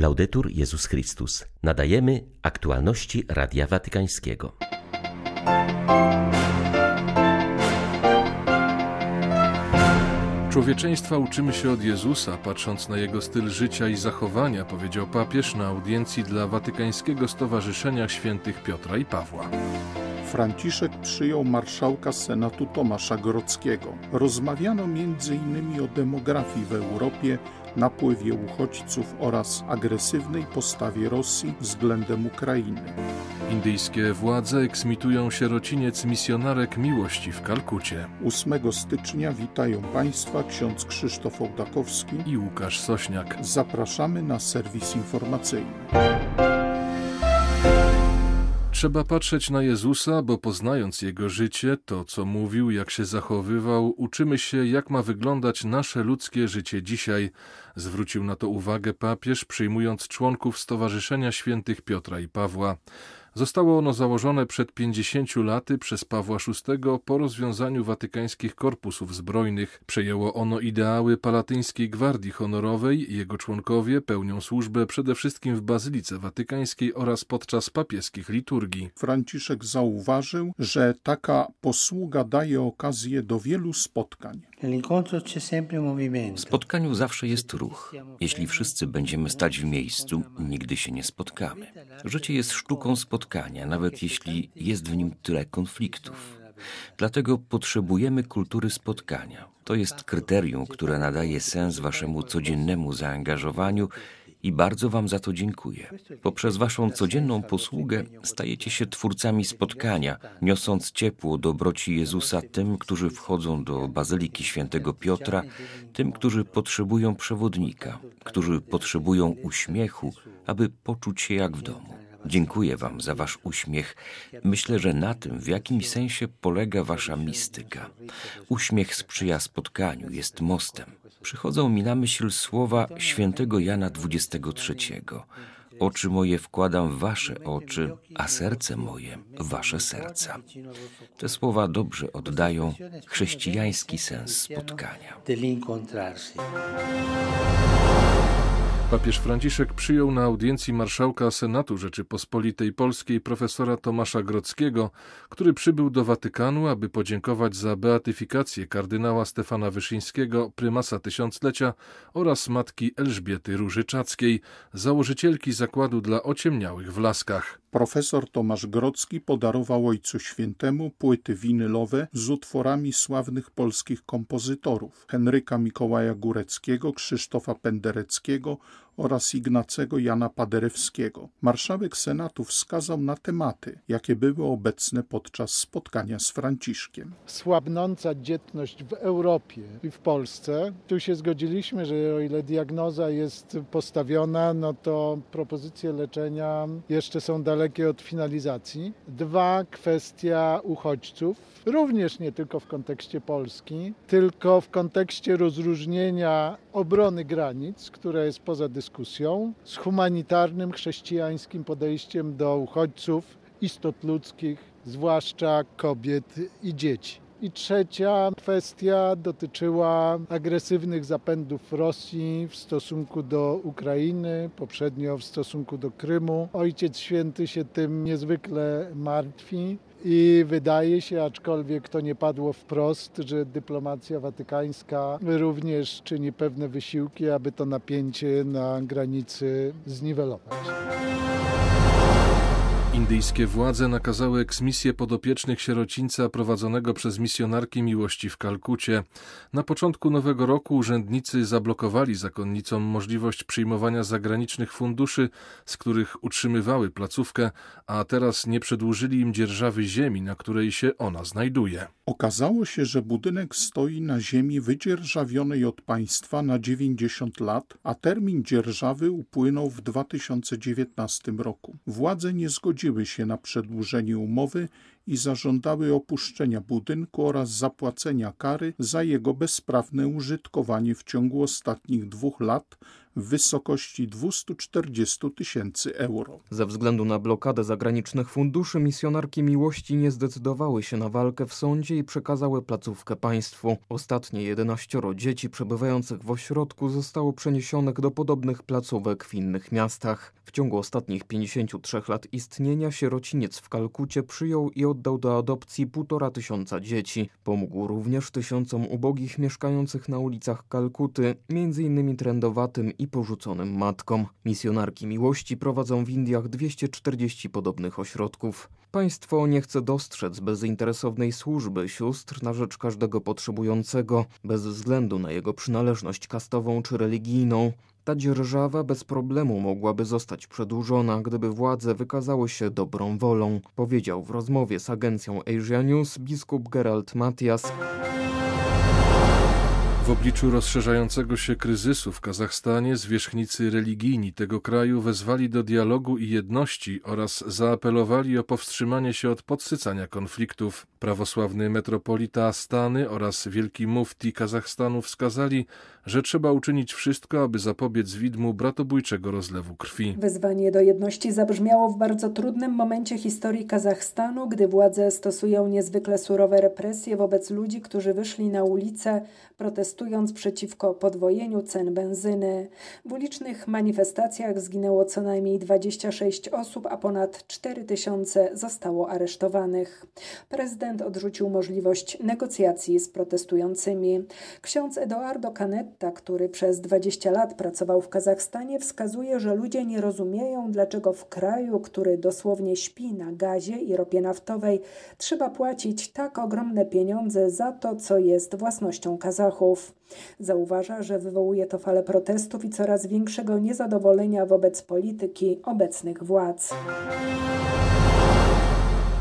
Laudetur Jezus Chrystus. Nadajemy aktualności Radia Watykańskiego. Człowieczeństwa uczymy się od Jezusa, patrząc na jego styl życia i zachowania, powiedział papież na audiencji dla Watykańskiego Stowarzyszenia Świętych Piotra i Pawła. Franciszek przyjął marszałka Senatu Tomasza Grodzkiego. Rozmawiano m.in. o demografii w Europie, napływie uchodźców oraz agresywnej postawie Rosji względem Ukrainy. Indyjskie władze eksmitują sierociniec misjonarek miłości w Kalkucie. 8 stycznia witają Państwa ksiądz Krzysztof Ołdakowski i Łukasz Sośniak. Zapraszamy na serwis informacyjny. Trzeba patrzeć na Jezusa, bo poznając Jego życie, to co mówił, jak się zachowywał, uczymy się, jak ma wyglądać nasze ludzkie życie dzisiaj. Zwrócił na to uwagę papież, przyjmując członków Stowarzyszenia Świętych Piotra i Pawła. Zostało ono założone przed 50 laty przez Pawła VI po rozwiązaniu watykańskich korpusów zbrojnych. Przejęło ono ideały Palatyńskiej Gwardii Honorowej jego członkowie pełnią służbę przede wszystkim w Bazylice Watykańskiej oraz podczas papieskich liturgii. Franciszek zauważył, że taka posługa daje okazję do wielu spotkań. W spotkaniu zawsze jest ruch. Jeśli wszyscy będziemy stać w miejscu, nigdy się nie spotkamy. Życie jest sztuką spotkania, nawet jeśli jest w nim tyle konfliktów. Dlatego potrzebujemy kultury spotkania. To jest kryterium, które nadaje sens waszemu codziennemu zaangażowaniu i bardzo Wam za to dziękuję. Poprzez Waszą codzienną posługę stajecie się twórcami spotkania, niosąc ciepło dobroci Jezusa tym, którzy wchodzą do Bazyliki Świętego Piotra, tym, którzy potrzebują przewodnika, którzy potrzebują uśmiechu, aby poczuć się jak w domu. Dziękuję Wam za Wasz uśmiech. Myślę, że na tym w jakimś sensie polega Wasza mistyka. Uśmiech sprzyja spotkaniu, jest mostem. Przychodzą mi na myśl słowa świętego Jana XXIII. Oczy moje wkładam w wasze oczy, a serce moje w wasze serca. Te słowa dobrze oddają chrześcijański sens spotkania. Papież Franciszek przyjął na audiencji marszałka Senatu Rzeczypospolitej Polskiej profesora Tomasza Grodzkiego, który przybył do Watykanu, aby podziękować za beatyfikację kardynała Stefana Wyszyńskiego, prymasa tysiąclecia oraz matki Elżbiety Różyczackiej, założycielki zakładu dla ociemniałych w Laskach. Profesor Tomasz Grodzki podarował Ojcu Świętemu płyty winylowe z utworami sławnych polskich kompozytorów Henryka Mikołaja Góreckiego, Krzysztofa Pendereckiego oraz Ignacego Jana Paderewskiego. Marszałek Senatu wskazał na tematy, jakie były obecne podczas spotkania z Franciszkiem. Słabnąca dzietność w Europie i w Polsce. Tu się zgodziliśmy, że o ile diagnoza jest postawiona, no to propozycje leczenia jeszcze są dalekie od finalizacji. Dwa, kwestia uchodźców, również nie tylko w kontekście Polski, tylko w kontekście rozróżnienia obrony granic, która jest poza dyskusją, z humanitarnym, chrześcijańskim podejściem do uchodźców, istot ludzkich, zwłaszcza kobiet i dzieci. I trzecia kwestia dotyczyła agresywnych zapędów Rosji w stosunku do Ukrainy, poprzednio w stosunku do Krymu. Ojciec Święty się tym niezwykle martwi. I wydaje się, aczkolwiek to nie padło wprost, że dyplomacja watykańska również czyni pewne wysiłki, aby to napięcie na granicy zniwelować. Indyjskie władze nakazały eksmisję podopiecznych sierocińca prowadzonego przez misjonarki miłości w Kalkucie. Na początku nowego roku urzędnicy zablokowali zakonnicom możliwość przyjmowania zagranicznych funduszy, z których utrzymywały placówkę, a teraz nie przedłużyli im dzierżawy ziemi, na której się ona znajduje. Okazało się, że budynek stoi na ziemi wydzierżawionej od państwa na 90 lat, a termin dzierżawy upłynął w 2019 roku. Władze nie zgodziły się na przedłużenie umowy i zażądały opuszczenia budynku oraz zapłacenia kary za jego bezprawne użytkowanie w ciągu ostatnich dwóch lat w wysokości 240 tysięcy euro. Ze względu na blokadę zagranicznych funduszy misjonarki miłości nie zdecydowały się na walkę w sądzie i przekazały placówkę państwu. Ostatnie 11 dzieci przebywających w ośrodku zostało przeniesionych do podobnych placówek w innych miastach. W ciągu ostatnich 53 lat istnienia sierociniec w Kalkucie przyjął i oddał do adopcji półtora tysiąca dzieci. Pomógł również tysiącom ubogich mieszkających na ulicach Kalkuty, m.in. trendowatym i porzuconym matkom. Misjonarki miłości prowadzą w Indiach 240 podobnych ośrodków. Państwo nie chce dostrzec bezinteresownej służby sióstr na rzecz każdego potrzebującego, bez względu na jego przynależność kastową czy religijną. Ta dzierżawa bez problemu mogłaby zostać przedłużona, gdyby władze wykazały się dobrą wolą, powiedział w rozmowie z agencją Asia News biskup Gerald Matias. W obliczu rozszerzającego się kryzysu w Kazachstanie zwierzchnicy religijni tego kraju wezwali do dialogu i jedności oraz zaapelowali o powstrzymanie się od podsycania konfliktów. Prawosławny metropolita Astany oraz wielki mufti Kazachstanu wskazali, że trzeba uczynić wszystko, aby zapobiec widmu bratobójczego rozlewu krwi. Wezwanie do jedności zabrzmiało w bardzo trudnym momencie historii Kazachstanu, gdy władze stosują niezwykle surowe represje wobec ludzi, którzy wyszli na ulicę protestując przeciwko podwojeniu cen benzyny. W ulicznych manifestacjach zginęło co najmniej 26 osób, a ponad 4 tysiące zostało aresztowanych. Prezydent odrzucił możliwość negocjacji z protestującymi. Ksiądz Eduardo Canetta, który przez 20 lat pracował w Kazachstanie, wskazuje, że ludzie nie rozumieją, dlaczego w kraju, który dosłownie śpi na gazie i ropie naftowej, trzeba płacić tak ogromne pieniądze za to, co jest własnością Kazachstanu. Zauważa, że wywołuje to falę protestów i coraz większego niezadowolenia wobec polityki obecnych władz.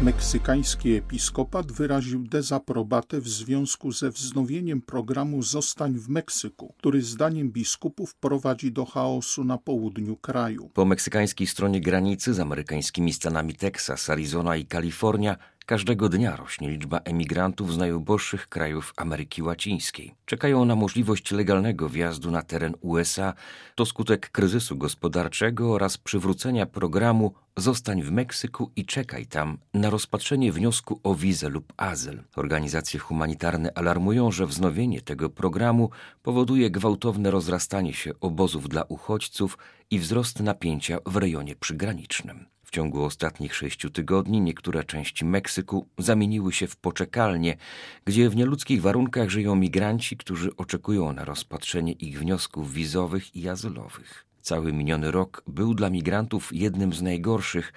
Meksykański episkopat wyraził dezaprobatę w związku ze wznowieniem programu Zostań w Meksyku, który zdaniem biskupów prowadzi do chaosu na południu kraju. Po meksykańskiej stronie granicy z amerykańskimi stanami Teksas, Arizona i Kalifornia Każdego dnia rośnie liczba emigrantów z najuboższych krajów Ameryki Łacińskiej. Czekają na możliwość legalnego wjazdu na teren USA. To skutek kryzysu gospodarczego oraz przywrócenia programu Zostań w Meksyku i czekaj tam na rozpatrzenie wniosku o wizę lub azyl. Organizacje humanitarne alarmują, że wznowienie tego programu powoduje gwałtowne rozrastanie się obozów dla uchodźców i wzrost napięcia w rejonie przygranicznym ciągu ostatnich sześciu tygodni niektóre części Meksyku zamieniły się w poczekalnie, gdzie w nieludzkich warunkach żyją migranci, którzy oczekują na rozpatrzenie ich wniosków wizowych i azylowych. Cały miniony rok był dla migrantów jednym z najgorszych.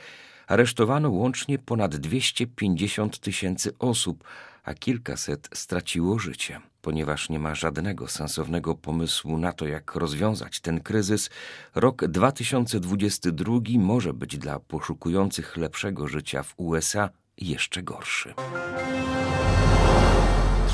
Aresztowano łącznie ponad 250 tysięcy osób, a kilkaset straciło życie. Ponieważ nie ma żadnego sensownego pomysłu na to, jak rozwiązać ten kryzys, rok 2022 może być dla poszukujących lepszego życia w USA jeszcze gorszy.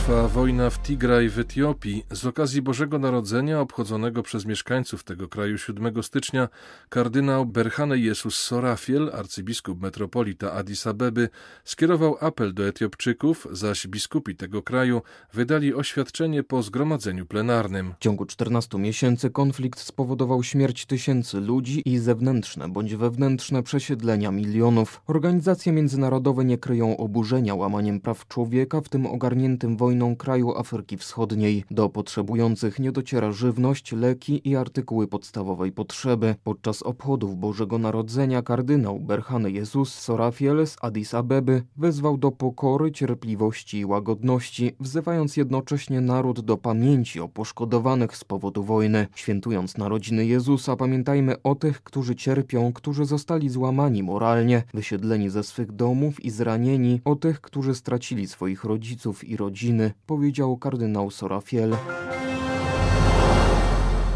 Trwa wojna w Tigraj w Etiopii. Z okazji Bożego Narodzenia, obchodzonego przez mieszkańców tego kraju 7 stycznia, kardynał Berhane Jesus Sorafiel, arcybiskup metropolita Addis Abeby, skierował apel do Etiopczyków, zaś biskupi tego kraju wydali oświadczenie po zgromadzeniu plenarnym. W ciągu 14 miesięcy konflikt spowodował śmierć tysięcy ludzi i zewnętrzne bądź wewnętrzne przesiedlenia milionów. Organizacje międzynarodowe nie kryją oburzenia łamaniem praw człowieka, w tym ogarniętym wojną wojną kraju Afryki Wschodniej. Do potrzebujących nie dociera żywność, leki i artykuły podstawowej potrzeby. Podczas obchodów Bożego Narodzenia kardynał Berhany Jezus Sorafiel z Addis Abeby wezwał do pokory, cierpliwości i łagodności, wzywając jednocześnie naród do pamięci o poszkodowanych z powodu wojny. Świętując narodziny Jezusa, pamiętajmy o tych, którzy cierpią, którzy zostali złamani moralnie, wysiedleni ze swych domów i zranieni, o tych, którzy stracili swoich rodziców i rodziny powiedział kardynał Sorafiel.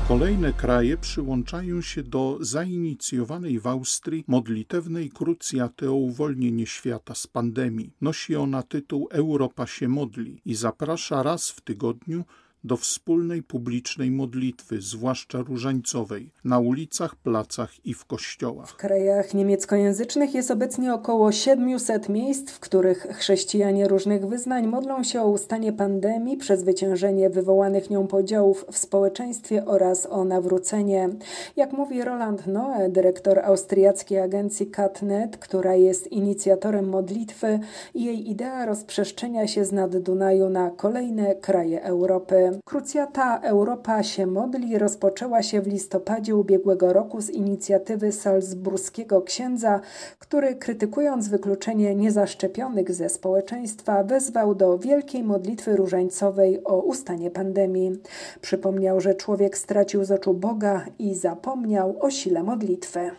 Kolejne kraje przyłączają się do zainicjowanej w Austrii modlitewnej krucjaty o uwolnienie świata z pandemii. Nosi ona tytuł Europa się modli i zaprasza raz w tygodniu do wspólnej publicznej modlitwy, zwłaszcza różańcowej, na ulicach, placach i w kościołach. W krajach niemieckojęzycznych jest obecnie około 700 miejsc, w których chrześcijanie różnych wyznań modlą się o ustanie pandemii, przezwyciężenie wywołanych nią podziałów w społeczeństwie oraz o nawrócenie. Jak mówi Roland Noe, dyrektor austriackiej agencji CatNet, która jest inicjatorem modlitwy, jej idea rozprzestrzenia się z nad Dunaju na kolejne kraje Europy. Krucjata Europa się modli rozpoczęła się w listopadzie ubiegłego roku z inicjatywy salzburskiego księdza, który krytykując wykluczenie niezaszczepionych ze społeczeństwa wezwał do wielkiej modlitwy różańcowej o ustanie pandemii. Przypomniał, że człowiek stracił z oczu Boga i zapomniał o sile modlitwy.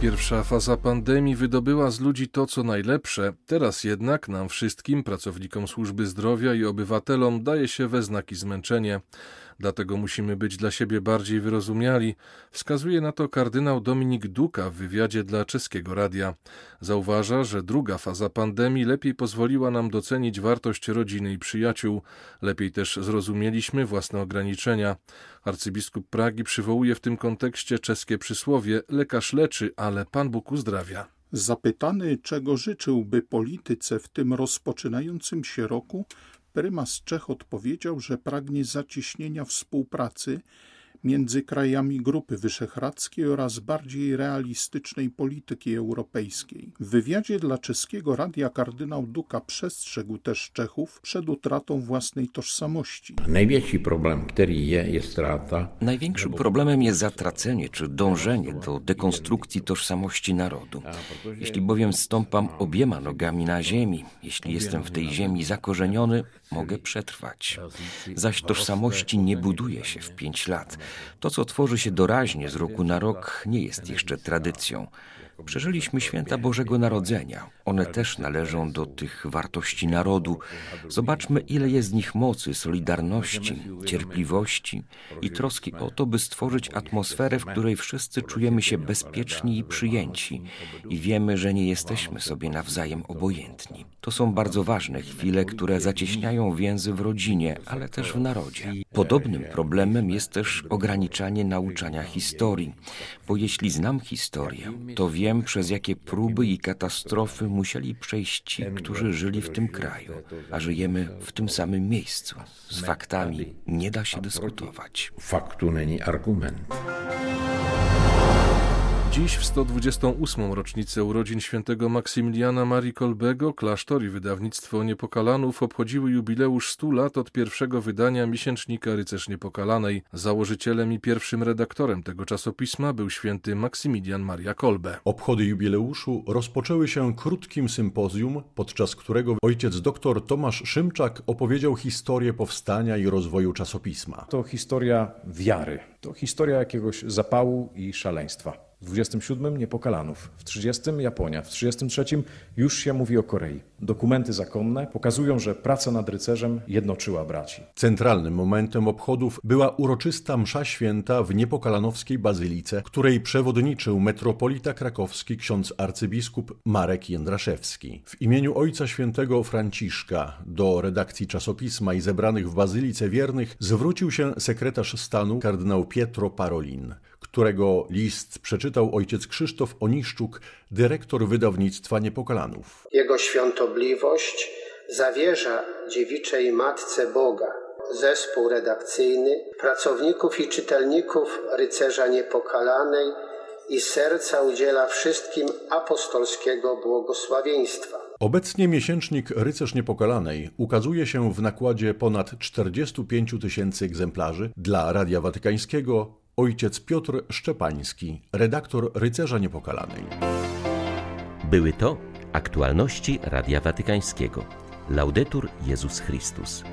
Pierwsza faza pandemii wydobyła z ludzi to, co najlepsze. Teraz jednak nam wszystkim, pracownikom służby zdrowia i obywatelom, daje się we znaki zmęczenie. Dlatego musimy być dla siebie bardziej wyrozumiali, wskazuje na to kardynał Dominik Duka w wywiadzie dla czeskiego radia. Zauważa, że druga faza pandemii lepiej pozwoliła nam docenić wartość rodziny i przyjaciół, lepiej też zrozumieliśmy własne ograniczenia. Arcybiskup Pragi przywołuje w tym kontekście czeskie przysłowie: lekarz leczy, ale Pan Bóg uzdrawia. Zapytany, czego życzyłby polityce w tym rozpoczynającym się roku, prymas Czech odpowiedział, że pragnie zacieśnienia współpracy między krajami Grupy Wyszehradzkiej oraz bardziej realistycznej polityki europejskiej. W wywiadzie dla czeskiego radia kardynał Duka przestrzegł też Czechów przed utratą własnej tożsamości. Największy problem, który jest, jest strata. Największym problemem jest zatracenie czy dążenie do dekonstrukcji tożsamości narodu. Jeśli bowiem stąpam obiema nogami na ziemi, jeśli jestem w tej ziemi zakorzeniony, mogę przetrwać. Zaś tożsamości nie buduje się w pięć lat. To, co tworzy się doraźnie z roku na rok, nie jest jeszcze tradycją. Przeżyliśmy święta Bożego Narodzenia. One też należą do tych wartości narodu. Zobaczmy, ile jest w nich mocy, solidarności, cierpliwości i troski o to, by stworzyć atmosferę, w której wszyscy czujemy się bezpieczni i przyjęci i wiemy, że nie jesteśmy sobie nawzajem obojętni. To są bardzo ważne chwile, które zacieśniają więzy w rodzinie, ale też w narodzie. Podobnym problemem jest też ograniczanie nauczania historii, bo jeśli znam historię, to wiem, Wiem, przez jakie próby i katastrofy musieli przejść ci, którzy żyli w tym kraju, a żyjemy w tym samym miejscu. Z faktami nie da się dyskutować. Faktu nie argument. Dziś w 128. rocznicę urodzin świętego Maksymiliana Marii Kolbego klasztor i wydawnictwo Niepokalanów obchodziły jubileusz 100 lat od pierwszego wydania miesięcznika Rycerz Niepokalanej. Założycielem i pierwszym redaktorem tego czasopisma był święty Maksymilian Maria Kolbe. Obchody jubileuszu rozpoczęły się krótkim sympozjum, podczas którego ojciec dr Tomasz Szymczak opowiedział historię powstania i rozwoju czasopisma. To historia wiary, to historia jakiegoś zapału i szaleństwa. W 27 Niepokalanów, w 30 Japonia, w 33 już się mówi o Korei. Dokumenty zakonne pokazują, że praca nad rycerzem jednoczyła braci. Centralnym momentem obchodów była uroczysta msza święta w Niepokalanowskiej Bazylice, której przewodniczył metropolita krakowski ksiądz arcybiskup Marek Jędraszewski. W imieniu Ojca Świętego Franciszka do redakcji czasopisma i zebranych w Bazylice wiernych zwrócił się sekretarz stanu kardynał Pietro Parolin którego list przeczytał ojciec Krzysztof Oniszczuk, dyrektor wydawnictwa Niepokalanów. Jego świątobliwość zawierza dziewiczej Matce Boga zespół redakcyjny, pracowników i czytelników Rycerza Niepokalanej i serca udziela wszystkim apostolskiego błogosławieństwa. Obecnie miesięcznik Rycerz Niepokalanej ukazuje się w nakładzie ponad 45 tysięcy egzemplarzy dla Radia Watykańskiego, ojciec Piotr Szczepański, redaktor Rycerza Niepokalanej. Były to aktualności Radia Watykańskiego. Laudetur Jezus Chrystus.